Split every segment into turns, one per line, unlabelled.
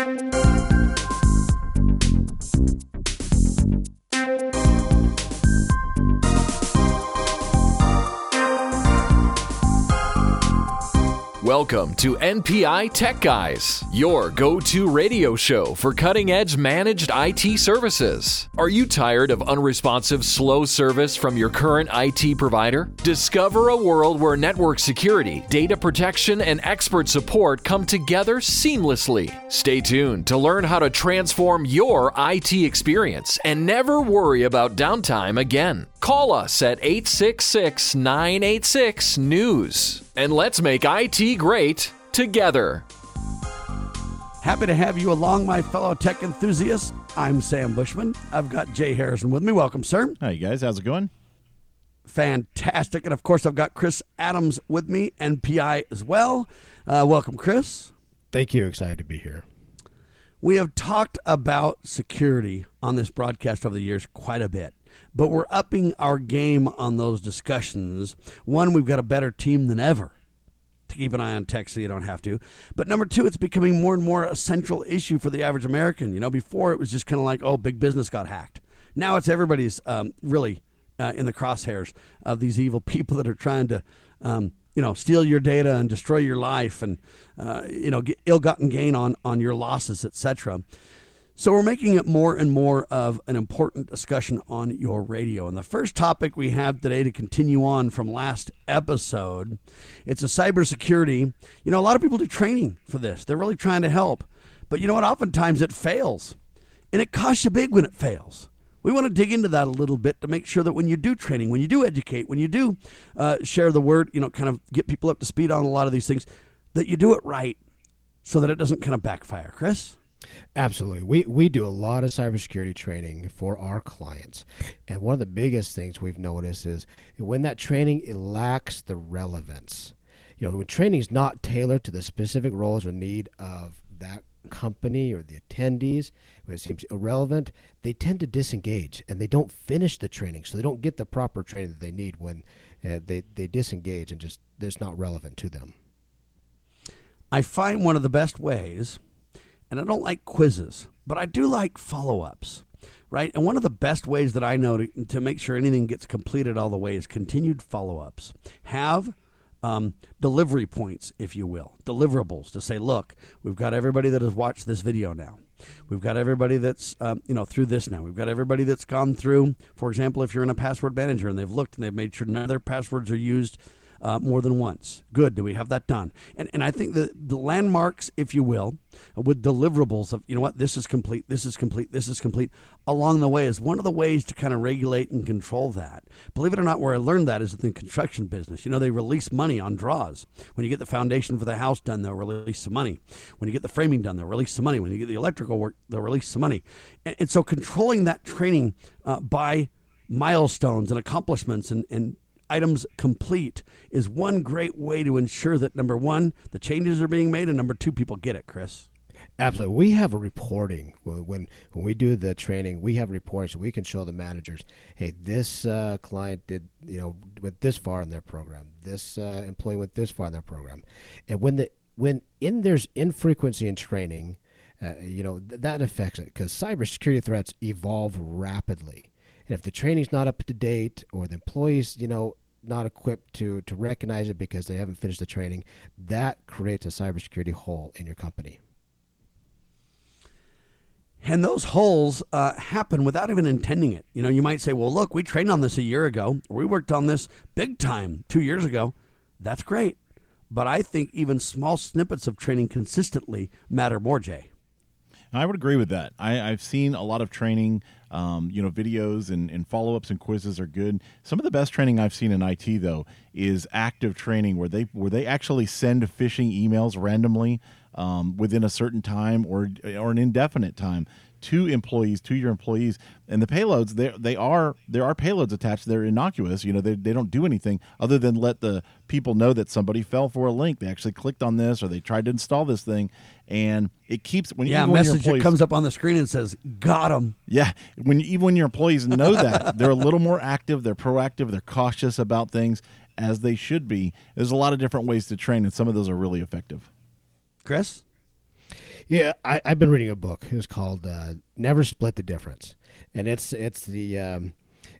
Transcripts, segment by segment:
Thank you Welcome to NPI Tech Guys, your go to radio show for cutting edge managed IT services. Are you tired of unresponsive, slow service from your current IT provider? Discover a world where network security, data protection, and expert support come together seamlessly. Stay tuned to learn how to transform your IT experience and never worry about downtime again. Call us at 866 986 News and let's make IT great together.
Happy to have you along, my fellow tech enthusiasts. I'm Sam Bushman. I've got Jay Harrison with me. Welcome, sir.
Hi, you guys. How's it going?
Fantastic. And of course, I've got Chris Adams with me, NPI as well. Uh, welcome, Chris.
Thank you. Excited to be here.
We have talked about security on this broadcast over the years quite a bit but we're upping our game on those discussions. One, we've got a better team than ever to keep an eye on tech so you don't have to. But number two, it's becoming more and more a central issue for the average American. You know, before it was just kind of like, oh, big business got hacked. Now it's everybody's um, really uh, in the crosshairs of these evil people that are trying to, um, you know, steal your data and destroy your life and, uh, you know, ill-gotten gain on on your losses, etc. So we're making it more and more of an important discussion on your radio. And the first topic we have today to continue on from last episode, it's a cybersecurity. You know, a lot of people do training for this. They're really trying to help. But you know what? Oftentimes it fails. And it costs you big when it fails. We want to dig into that a little bit to make sure that when you do training, when you do educate, when you do uh, share the word, you know, kind of get people up to speed on a lot of these things, that you do it right so that it doesn't kind of backfire. Chris?
Absolutely. We we do a lot of cybersecurity training for our clients. And one of the biggest things we've noticed is when that training lacks the relevance. You know, when training is not tailored to the specific roles or need of that company or the attendees, when it seems irrelevant, they tend to disengage and they don't finish the training. So they don't get the proper training that they need when uh, they, they disengage and just it's not relevant to them.
I find one of the best ways and I don't like quizzes, but I do like follow ups, right? And one of the best ways that I know to, to make sure anything gets completed all the way is continued follow ups. Have um, delivery points, if you will, deliverables to say, look, we've got everybody that has watched this video now. We've got everybody that's um, you know through this now. We've got everybody that's gone through. For example, if you're in a password manager and they've looked and they've made sure none of their passwords are used uh, more than once. Good. Do we have that done? And and I think the the landmarks, if you will, with deliverables of you know what this is complete, this is complete, this is complete along the way is one of the ways to kind of regulate and control that. Believe it or not, where I learned that is in the construction business. You know, they release money on draws. When you get the foundation for the house done, they'll release some money. When you get the framing done, they'll release some money. When you get the electrical work, they'll release some money. And, and so controlling that training uh, by milestones and accomplishments and, and items complete is one great way to ensure that number one, the changes are being made, and number two, people get it, Chris.
Absolutely. We have a reporting when when we do the training. We have reports we can show the managers, hey, this uh, client did you know went this far in their program. This uh, employee went this far in their program, and when the when in there's infrequency in training, uh, you know th- that affects it because cybersecurity threats evolve rapidly. And if the training's not up to date or the employees, you know, not equipped to to recognize it because they haven't finished the training, that creates a cybersecurity hole in your company.
And those holes uh, happen without even intending it. You know, you might say, well, look, we trained on this a year ago, or we worked on this big time two years ago. That's great. But I think even small snippets of training consistently matter more, Jay.
I would agree with that. I, have seen a lot of training, um, you know, videos and, and follow ups and quizzes are good. Some of the best training I've seen in IT though is active training where they where they actually send phishing emails randomly um, within a certain time or or an indefinite time to employees to your employees. And the payloads they they are there are payloads attached. They're innocuous. You know they, they don't do anything other than let the people know that somebody fell for a link. They actually clicked on this or they tried to install this thing. And it keeps when
yeah, message that comes up on the screen and says got them
yeah when even when your employees know that they're a little more active they're proactive they're cautious about things as they should be. There's a lot of different ways to train and some of those are really effective.
Chris
Yeah, I, I've been reading a book. It's called uh, "Never Split the Difference," and it's it's the um,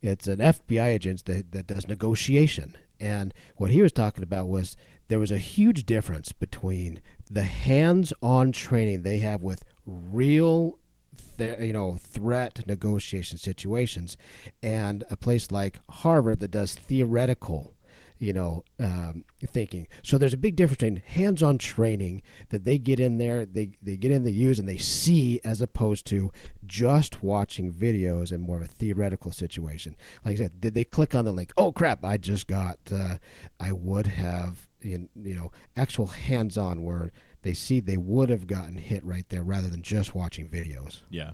it's an FBI agent that, that does negotiation. And what he was talking about was there was a huge difference between the hands-on training they have with real th- you know threat negotiation situations and a place like Harvard that does theoretical you know, um, thinking. So there's a big difference between hands-on training that they get in there, they they get in, they use, and they see, as opposed to just watching videos and more of a theoretical situation. Like I said, did they click on the link? Oh crap! I just got. Uh, I would have, you know, actual hands-on where they see they would have gotten hit right there rather than just watching videos.
Yeah.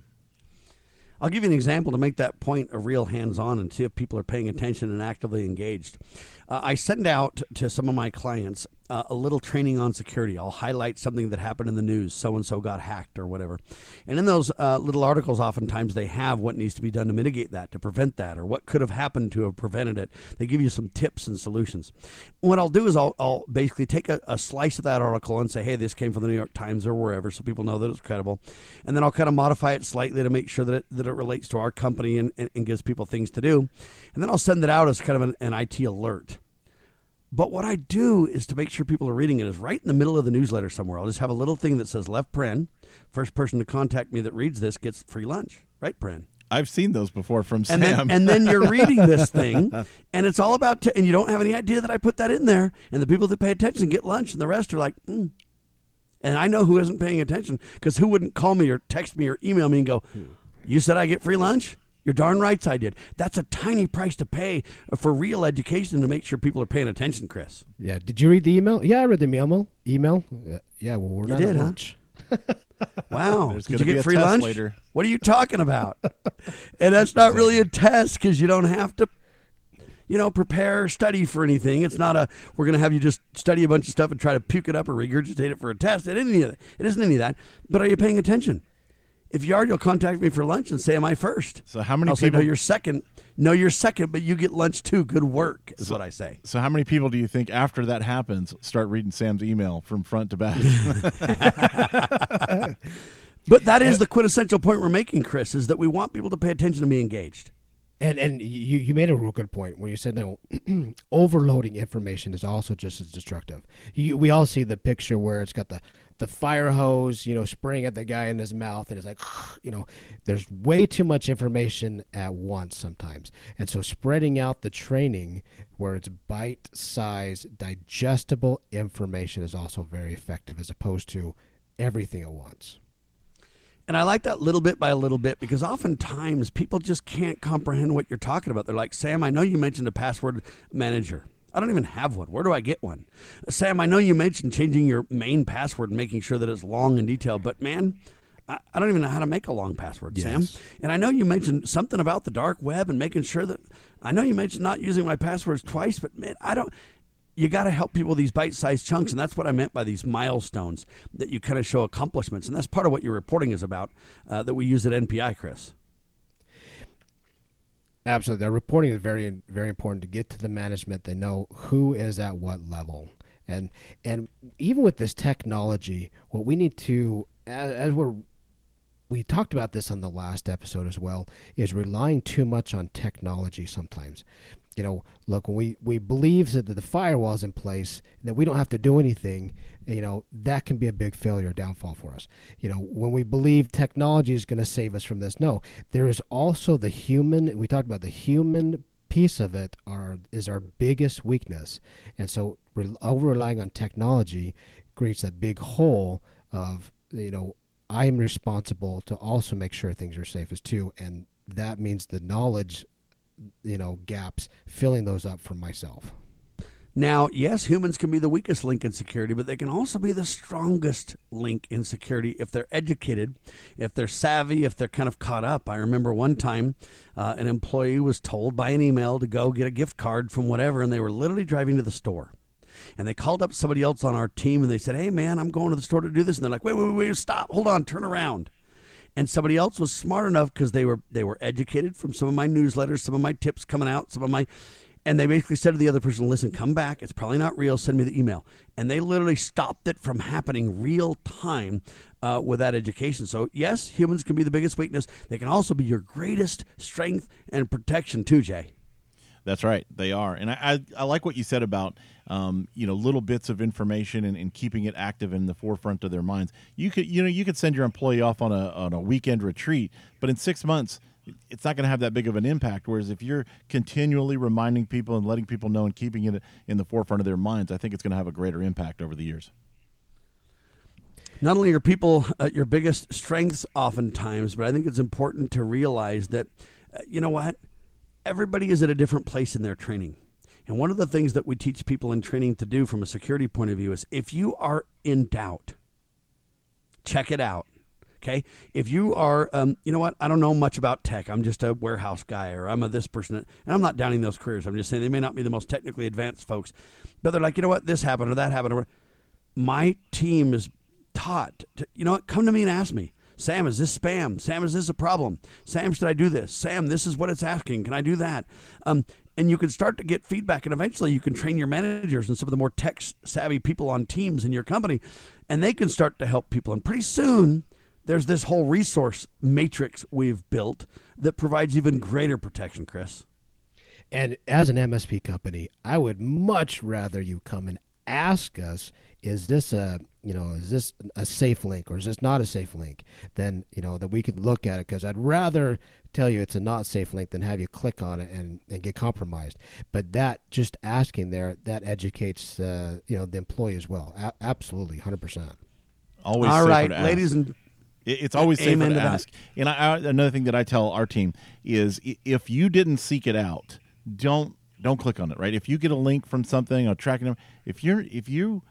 I'll give you an example to make that point a real hands on and see if people are paying attention and actively engaged. Uh, I send out to some of my clients uh, a little training on security. I'll highlight something that happened in the news, so and so got hacked or whatever. And in those uh, little articles, oftentimes they have what needs to be done to mitigate that, to prevent that, or what could have happened to have prevented it. They give you some tips and solutions. What I'll do is I'll, I'll basically take a, a slice of that article and say, hey, this came from the New York Times or wherever, so people know that it's credible. And then I'll kind of modify it slightly to make sure that it, that it relates to our company and, and, and gives people things to do. And then I'll send it out as kind of an, an IT alert. But what I do is to make sure people are reading it is right in the middle of the newsletter somewhere. I'll just have a little thing that says left pren. First person to contact me that reads this gets free lunch. Right, pren.
I've seen those before from Sam.
And then, and then you're reading this thing, and it's all about, t- and you don't have any idea that I put that in there. And the people that pay attention get lunch, and the rest are like, mm. and I know who isn't paying attention because who wouldn't call me or text me or email me and go, "You said I get free lunch." You're darn rights I did. That's a tiny price to pay uh, for real education to make sure people are paying attention, Chris.
Yeah. Did you read the email? Yeah, I read the email. Email. Yeah. yeah well, we're
You
not
did,
at
huh?
lunch.
Wow.
There's
Did
gonna
you
be
get
a
free lunch?
later.
What are you talking about? and that's not really a test because you don't have to, you know, prepare study for anything. It's not a, we're going to have you just study a bunch of stuff and try to puke it up or regurgitate it for a test. It isn't any of that. It isn't any of that. But are you paying attention? If you are, you'll contact me for lunch and say, "Am I first?
So how many
I'll say,
people?
"No, you're second. No, you're second, but you get lunch too. Good work," is what I say.
so how many people do you think after that happens start reading Sam's email from front to back?
But that is the quintessential point we're making, Chris, is that we want people to pay attention and be engaged.
And and you, you made a real good point when you said no, overloading information is also just as destructive. You, we all see the picture where it's got the the fire hose, you know, spraying at the guy in his mouth, and it's like, you know, there's way too much information at once sometimes, and so spreading out the training where it's bite-sized, digestible information is also very effective as opposed to everything at once.
And I like that little bit by a little bit because oftentimes people just can't comprehend what you're talking about. They're like, Sam, I know you mentioned a password manager. I don't even have one. Where do I get one? Sam, I know you mentioned changing your main password and making sure that it's long and detailed, but man, I, I don't even know how to make a long password, Sam. And I know you mentioned something about the dark web and making sure that I know you mentioned not using my passwords twice, but man, I don't you got to help people with these bite-sized chunks and that's what i meant by these milestones that you kind of show accomplishments and that's part of what your reporting is about uh, that we use at npi chris
Absolutely. The reporting is very very important to get to the management. They know who is at what level. And and even with this technology, what we need to as, as we're we talked about this on the last episode as well, is relying too much on technology sometimes. You know, look, when we, we believe that the firewall's in place, that we don't have to do anything, you know, that can be a big failure, downfall for us. You know, when we believe technology is going to save us from this, no, there is also the human, we talked about the human piece of it are is our biggest weakness. And so over relying on technology creates that big hole of, you know, I am responsible to also make sure things are safe as too, and that means the knowledge, you know, gaps, filling those up for myself.
now yes humans can be the weakest link in security but they can also be the strongest link in security if they're educated if they're savvy if they're kind of caught up i remember one time uh, an employee was told by an email to go get a gift card from whatever and they were literally driving to the store and they called up somebody else on our team and they said, Hey man, I'm going to the store to do this. And they're like, Wait, wait, wait, stop, hold on, turn around. And somebody else was smart enough because they were they were educated from some of my newsletters, some of my tips coming out, some of my And they basically said to the other person, listen, come back. It's probably not real. Send me the email. And they literally stopped it from happening real time uh, with that education. So, yes, humans can be the biggest weakness. They can also be your greatest strength and protection, too, Jay.
That's right, they are, and I, I, I like what you said about um, you know little bits of information and, and, keeping it active in the forefront of their minds. You could you know you could send your employee off on a on a weekend retreat, but in six months it's not going to have that big of an impact. Whereas if you're continually reminding people and letting people know and keeping it in the forefront of their minds, I think it's going to have a greater impact over the years.
Not only are people uh, your biggest strengths oftentimes, but I think it's important to realize that, uh, you know what? Everybody is at a different place in their training. And one of the things that we teach people in training to do from a security point of view is if you are in doubt, check it out Okay. If you are, um, you know what? I don't know much about tech. I'm just a warehouse guy or I'm a this person. And I'm not downing those careers. I'm just saying they may not be the most technically advanced folks, but they're like, you know what? This happened or that happened. Or my team is taught to, you know what? Come to me and ask me. Sam, is this spam? Sam, is this a problem? Sam, should I do this? Sam, this is what it's asking. Can I do that? Um, and you can start to get feedback, and eventually you can train your managers and some of the more tech savvy people on teams in your company, and they can start to help people. And pretty soon, there's this whole resource matrix we've built that provides even greater protection, Chris.
And as an MSP company, I would much rather you come and ask us, is this a you know is this a safe link or is this not a safe link? Then you know that we could look at it because I'd rather tell you it's a not safe link than have you click on it and, and get compromised. But that just asking there that educates uh, you know the employee as well. A- absolutely, hundred percent.
Always
all right, ladies and
it's always safer to, to ask. And I, I, another thing that I tell our team is if you didn't seek it out, don't don't click on it. Right? If you get a link from something, a tracking number, if you're if you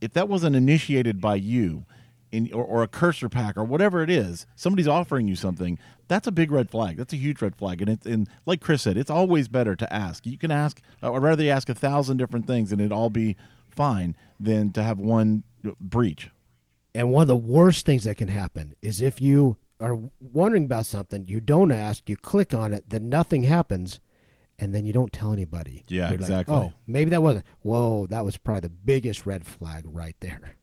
if that wasn't initiated by you, in, or, or a cursor pack or whatever it is, somebody's offering you something. That's a big red flag. That's a huge red flag. And it's and like Chris said, it's always better to ask. You can ask, uh, or rather, you ask a thousand different things and it all be fine than to have one breach.
And one of the worst things that can happen is if you are wondering about something, you don't ask, you click on it, then nothing happens, and then you don't tell anybody.
Yeah, You're exactly.
Like, oh, maybe that wasn't. Whoa, that was probably the biggest red flag right there.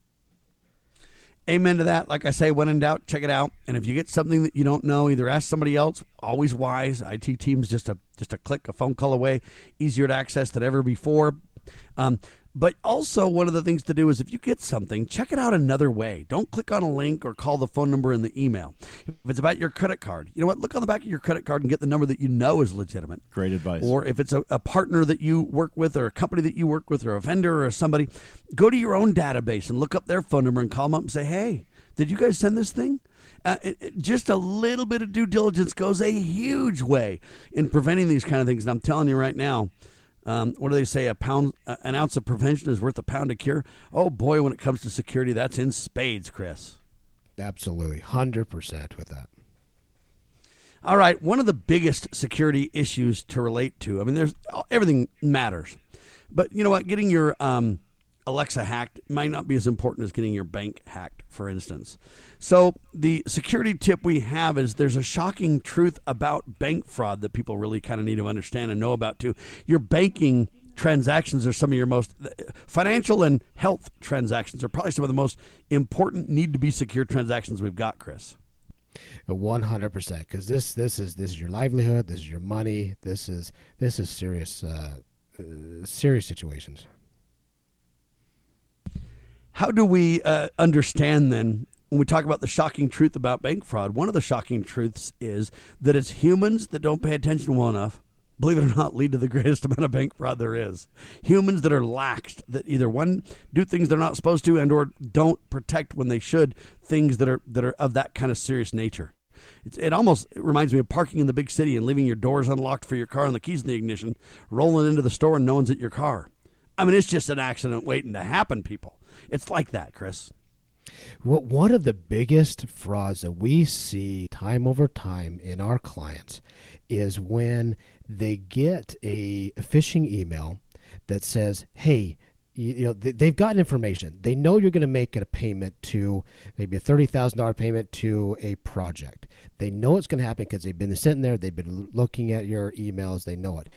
Amen to that. Like I say, when in doubt, check it out. And if you get something that you don't know, either ask somebody else. Always wise. IT teams just a just a click, a phone call away, easier to access than ever before. Um, but also, one of the things to do is if you get something, check it out another way. Don't click on a link or call the phone number in the email. If it's about your credit card, you know what? Look on the back of your credit card and get the number that you know is legitimate.
Great advice.
Or if it's a, a partner that you work with, or a company that you work with, or a vendor or somebody, go to your own database and look up their phone number and call them up and say, hey, did you guys send this thing? Uh, it, it, just a little bit of due diligence goes a huge way in preventing these kind of things. And I'm telling you right now, um, what do they say? A pound, an ounce of prevention is worth a pound of cure. Oh boy, when it comes to security, that's in spades, Chris.
Absolutely, hundred percent with that.
All right, one of the biggest security issues to relate to. I mean, there's everything matters, but you know what? Getting your um, Alexa hacked might not be as important as getting your bank hacked, for instance. So, the security tip we have is there's a shocking truth about bank fraud that people really kind of need to understand and know about too. Your banking transactions are some of your most financial and health transactions are probably some of the most important need to be secure transactions we've got, Chris.
One hundred percent, because this this is this is your livelihood, this is your money, this is this is serious uh, uh, serious situations.
How do we uh, understand then when we talk about the shocking truth about bank fraud, one of the shocking truths is that it's humans that don't pay attention well enough, believe it or not, lead to the greatest amount of bank fraud there is. Humans that are laxed, that either one do things they're not supposed to, and or don't protect when they should things that are that are of that kind of serious nature. It's, it almost it reminds me of parking in the big city and leaving your doors unlocked for your car and the keys in the ignition, rolling into the store and no one's at your car. I mean, it's just an accident waiting to happen, people. It's like that, Chris.
What one of the biggest frauds that we see time over time in our clients is when they get a phishing email that says, "Hey, you know they've gotten information. They know you're going to make a payment to maybe a thirty thousand dollar payment to a project. They know it's going to happen because they've been sitting there. They've been looking at your emails. They know it.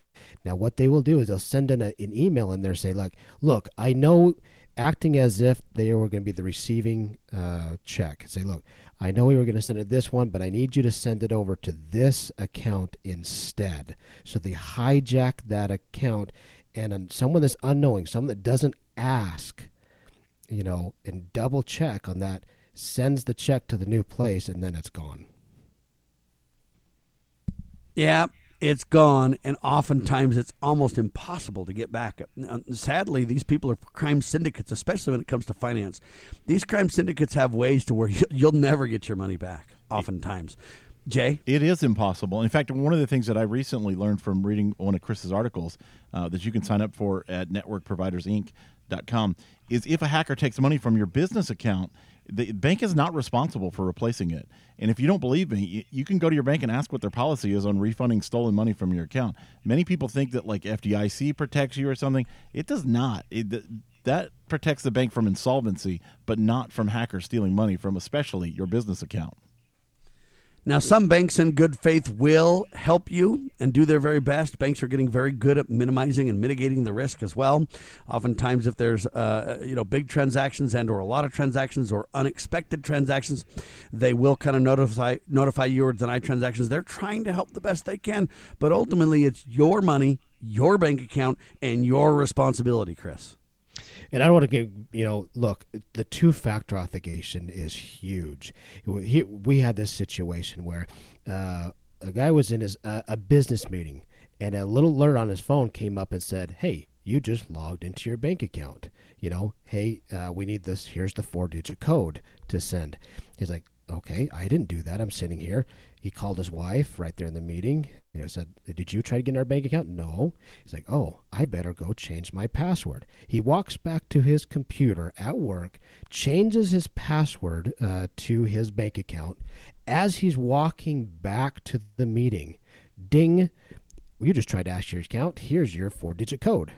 Now, what they will do is they'll send in a, an email in there say, like, look, I know acting as if they were going to be the receiving uh, check. Say, look, I know we were going to send it this one, but I need you to send it over to this account instead. So they hijack that account, and someone that's unknowing, someone that doesn't ask, you know, and double check on that, sends the check to the new place, and then it's gone.
Yeah, it's gone, and oftentimes it's almost impossible to get back. Sadly, these people are crime syndicates, especially when it comes to finance. These crime syndicates have ways to where you'll never get your money back. Oftentimes, Jay,
it is impossible. In fact, one of the things that I recently learned from reading one of Chris's articles uh, that you can sign up for at networkprovidersinc.com is if a hacker takes money from your business account the bank is not responsible for replacing it. And if you don't believe me, you can go to your bank and ask what their policy is on refunding stolen money from your account. Many people think that like FDIC protects you or something. It does not. It, that protects the bank from insolvency, but not from hackers stealing money from especially your business account.
Now, some banks in good faith will help you and do their very best. Banks are getting very good at minimizing and mitigating the risk as well. Oftentimes, if there's uh, you know big transactions and or a lot of transactions or unexpected transactions, they will kind of notify notify you or deny transactions. They're trying to help the best they can, but ultimately, it's your money, your bank account, and your responsibility, Chris.
And I don't want to get, you know, look, the two factor authentication is huge. He, we had this situation where uh, a guy was in his uh, a business meeting and a little alert on his phone came up and said, Hey, you just logged into your bank account. You know, hey, uh, we need this. Here's the four digit code to send. He's like, Okay, I didn't do that. I'm sitting here. He called his wife right there in the meeting. You know, said, "Did you try to get in our bank account?" No. He's like, "Oh, I better go change my password." He walks back to his computer at work, changes his password uh, to his bank account. As he's walking back to the meeting, ding! You just tried to ask your account. Here's your four-digit code.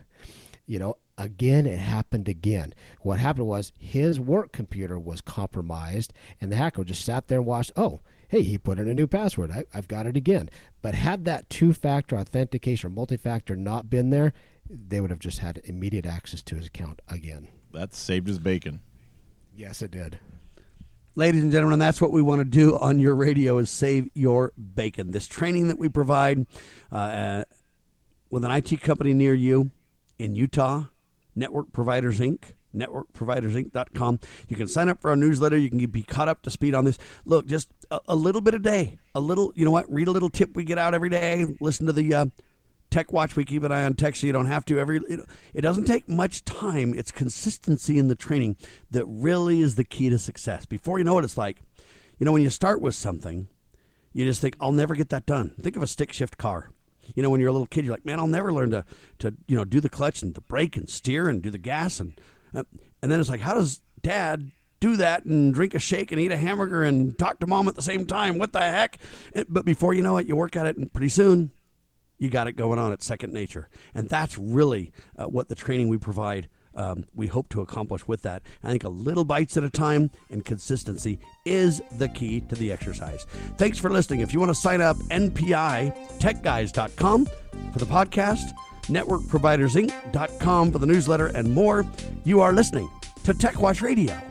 You know, again it happened again what happened was his work computer was compromised and the hacker just sat there and watched oh hey, he put in a new password. I, have got it again. But had that two factor authentication or multi factor not been there, they would have just had immediate access to his account again.
That saved his bacon.
Yes, it did.
Ladies and gentlemen, that's what we want to do on your radio is save your bacon. This training that we provide uh, with an IT company near you in Utah, Network Providers Inc., networkprovidersinc.com. You can sign up for our newsletter. You can be caught up to speed on this. Look, just a, a little bit a day, a little, you know what? Read a little tip we get out every day. Listen to the uh, Tech Watch. We keep an eye on tech so you don't have to. Every it, it doesn't take much time. It's consistency in the training that really is the key to success. Before you know it, it's like, you know, when you start with something, you just think, I'll never get that done. Think of a stick shift car. You know, when you're a little kid, you're like, man, I'll never learn to, to you know, do the clutch and the brake and steer and do the gas and uh, and then it's like, how does dad do that and drink a shake and eat a hamburger and talk to mom at the same time? What the heck? But before you know it, you work at it, and pretty soon you got it going on. It's second nature. And that's really uh, what the training we provide. Um, we hope to accomplish with that. I think a little bites at a time and consistency is the key to the exercise. Thanks for listening. If you want to sign up, npitechguys.com for the podcast networkprovidersinc.com for the newsletter and more. You are listening to TechWatch Radio.